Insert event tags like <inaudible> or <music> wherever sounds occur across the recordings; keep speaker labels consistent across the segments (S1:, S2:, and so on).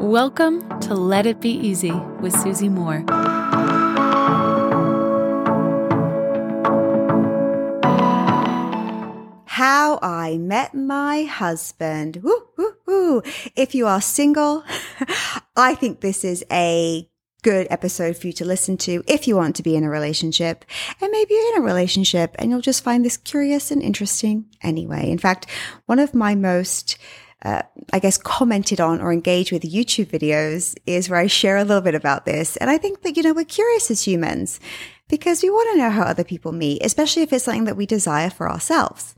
S1: Welcome to Let It Be Easy with Susie Moore.
S2: How I Met My Husband. Woo, woo, woo. If you are single, <laughs> I think this is a good episode for you to listen to if you want to be in a relationship. And maybe you're in a relationship and you'll just find this curious and interesting anyway. In fact, one of my most uh, I guess, commented on or engaged with YouTube videos is where I share a little bit about this. And I think that, you know, we're curious as humans because we want to know how other people meet, especially if it's something that we desire for ourselves.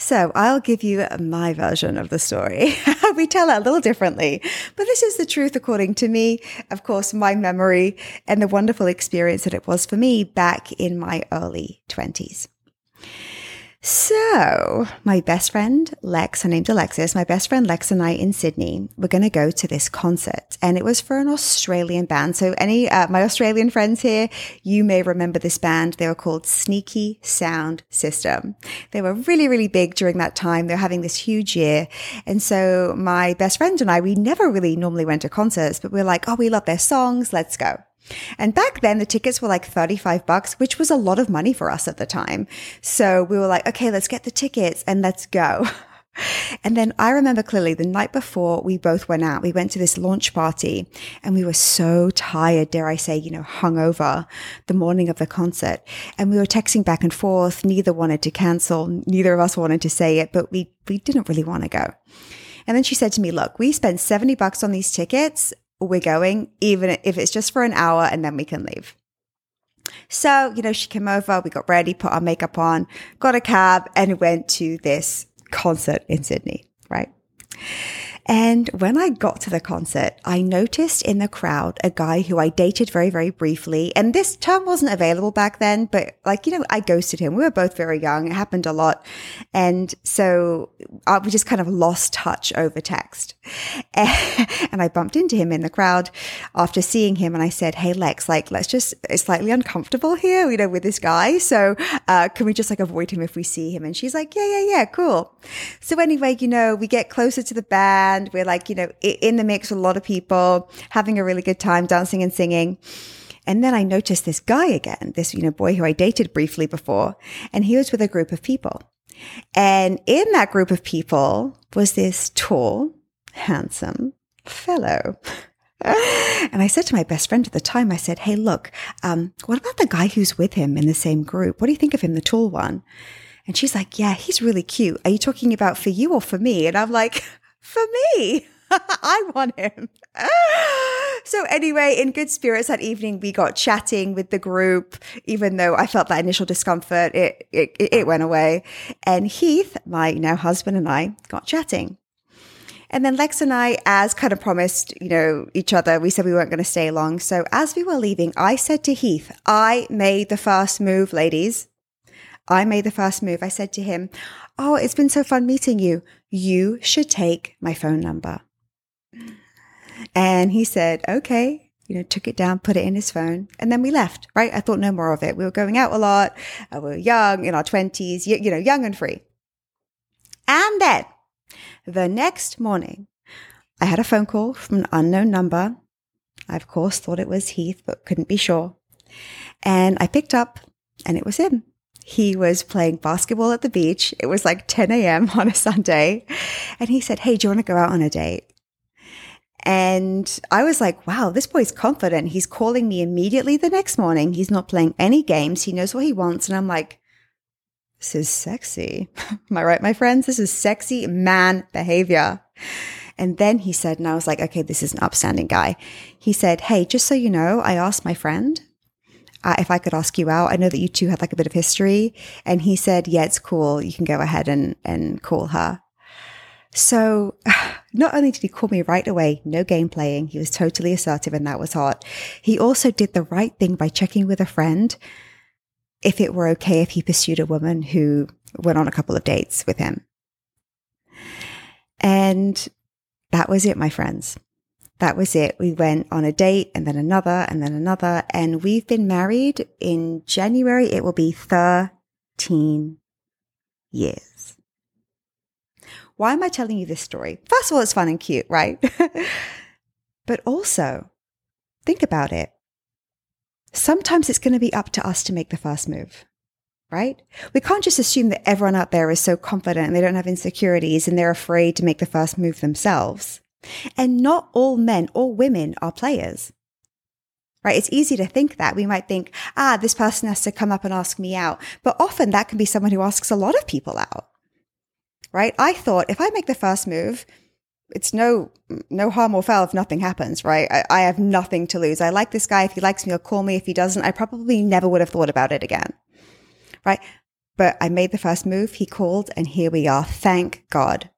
S2: So I'll give you my version of the story. <laughs> we tell it a little differently, but this is the truth according to me. Of course, my memory and the wonderful experience that it was for me back in my early twenties. So, my best friend Lex, her name's Alexis, my best friend Lex and I in Sydney, we're going to go to this concert. And it was for an Australian band. So, any, uh, my Australian friends here, you may remember this band. They were called Sneaky Sound System. They were really, really big during that time. They were having this huge year. And so, my best friend and I, we never really normally went to concerts, but we we're like, oh, we love their songs. Let's go. And back then the tickets were like 35 bucks, which was a lot of money for us at the time. So we were like, okay, let's get the tickets and let's go. <laughs> And then I remember clearly the night before we both went out, we went to this launch party and we were so tired, dare I say, you know, hungover the morning of the concert. And we were texting back and forth. Neither wanted to cancel. Neither of us wanted to say it, but we, we didn't really want to go. And then she said to me, look, we spent 70 bucks on these tickets we're going, even if it's just for an hour and then we can leave. So, you know, she came over, we got ready, put our makeup on, got a cab and went to this concert in Sydney, right? And when I got to the concert, I noticed in the crowd a guy who I dated very, very briefly. And this term wasn't available back then, but like, you know, I ghosted him. We were both very young. It happened a lot. And so uh, we just kind of lost touch over text. <laughs> And I bumped into him in the crowd after seeing him. And I said, Hey, Lex, like, let's just, it's slightly uncomfortable here, you know, with this guy. So, uh, can we just like avoid him if we see him? And she's like, yeah, yeah, yeah, cool. So anyway, you know, we get closer to the band We're like, you know, in the mix with a lot of people, having a really good time, dancing and singing. And then I noticed this guy again, this, you know, boy who I dated briefly before, and he was with a group of people. And in that group of people was this tall, handsome fellow. <laughs> and I said to my best friend at the time, I said, Hey, look, um, what about the guy who's with him in the same group? What do you think of him, the tall one? And she's like, Yeah, he's really cute. Are you talking about for you or for me? And I'm like, for me. <laughs> I want him. <laughs> so anyway, in good spirits that evening, we got chatting with the group, even though I felt that initial discomfort, it, it, it went away. And Heath, my now husband and I got chatting. And then Lex and I, as kind of promised, you know, each other, we said we weren't going to stay long. So as we were leaving, I said to Heath, I made the first move, ladies. I made the first move. I said to him, Oh, it's been so fun meeting you. You should take my phone number. And he said, Okay. You know, took it down, put it in his phone, and then we left, right? I thought no more of it. We were going out a lot. Uh, we were young, in our 20s, you, you know, young and free. And then the next morning, I had a phone call from an unknown number. I, of course, thought it was Heath, but couldn't be sure. And I picked up, and it was him he was playing basketball at the beach. It was like 10 a.m. <laughs> on a Sunday. And he said, Hey, do you want to go out on a date? And I was like, wow, this boy's confident. He's calling me immediately the next morning. He's not playing any games. He knows what he wants. And I'm like, this is sexy. <laughs> Am I right, my friends? This is sexy man behavior. And then he said, and I was like, okay, this is an upstanding guy. He said, Hey, just so you know, I asked my friend uh, if I could ask you out. I know that you two had like a bit of history. And he said, yeah, it's cool. You can go ahead and, and call her. So <sighs> not only did he call me right away, no game playing, he was totally assertive and that was hot. He also did the right thing by checking with a friend if it were okay if he pursued a woman who went on a couple of dates with him. And that was it, my friends that was it. We went on a date and then another and then another. And we've been married in January. It will be 13 years. Why am I telling you this story? First of all, it's fun and cute, right? <laughs> But also, think about it. Sometimes it's going to be up to us to make the first move, right? We can't just assume that everyone out there is so confident and they don't have insecurities and they're afraid to make the first move themselves. And not all men or women are players right? It's easy to think that. We might think, ah, this person has to come up and ask me out. But often that can be someone who asks a lot of people out, right? I thought if I make the first move, it's no no harm or foul if nothing happens, right? I, I have nothing to lose. I like this guy. If he likes me, he'll call me. If he doesn't, I probably never would have thought about it again, right? But I made the first move. He called, and here we are. Thank God,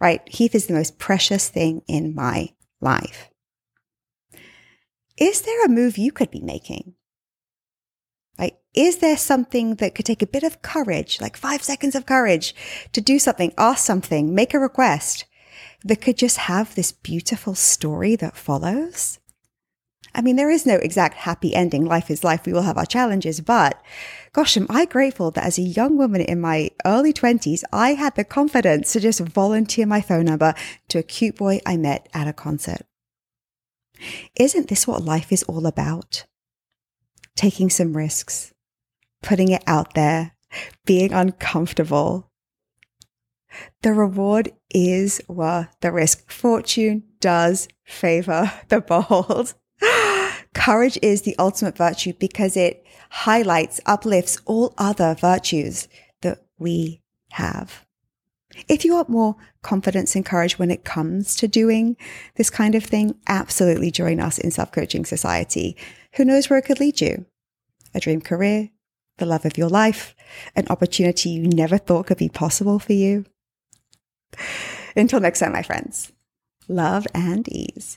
S2: right? Heath is the most precious thing in my life. Is there a move you could be making? Like, is there something that could take a bit of courage, like five seconds of courage to do something, ask something, make a request that could just have this beautiful story that follows? I mean, there is no exact happy ending. Life is life. We will have our challenges, but gosh, am I grateful that as a young woman in my early twenties, I had the confidence to just volunteer my phone number to a cute boy I met at a concert. Isn't this what life is all about? Taking some risks, putting it out there, being uncomfortable. The reward is worth the risk. Fortune does favor the bold. Courage is the ultimate virtue because it highlights, uplifts all other virtues that we have. If you want more confidence and courage when it comes to doing this kind of thing, absolutely join us in Self Coaching Society. Who knows where it could lead you? A dream career, the love of your life, an opportunity you never thought could be possible for you. Until next time, my friends, love and ease.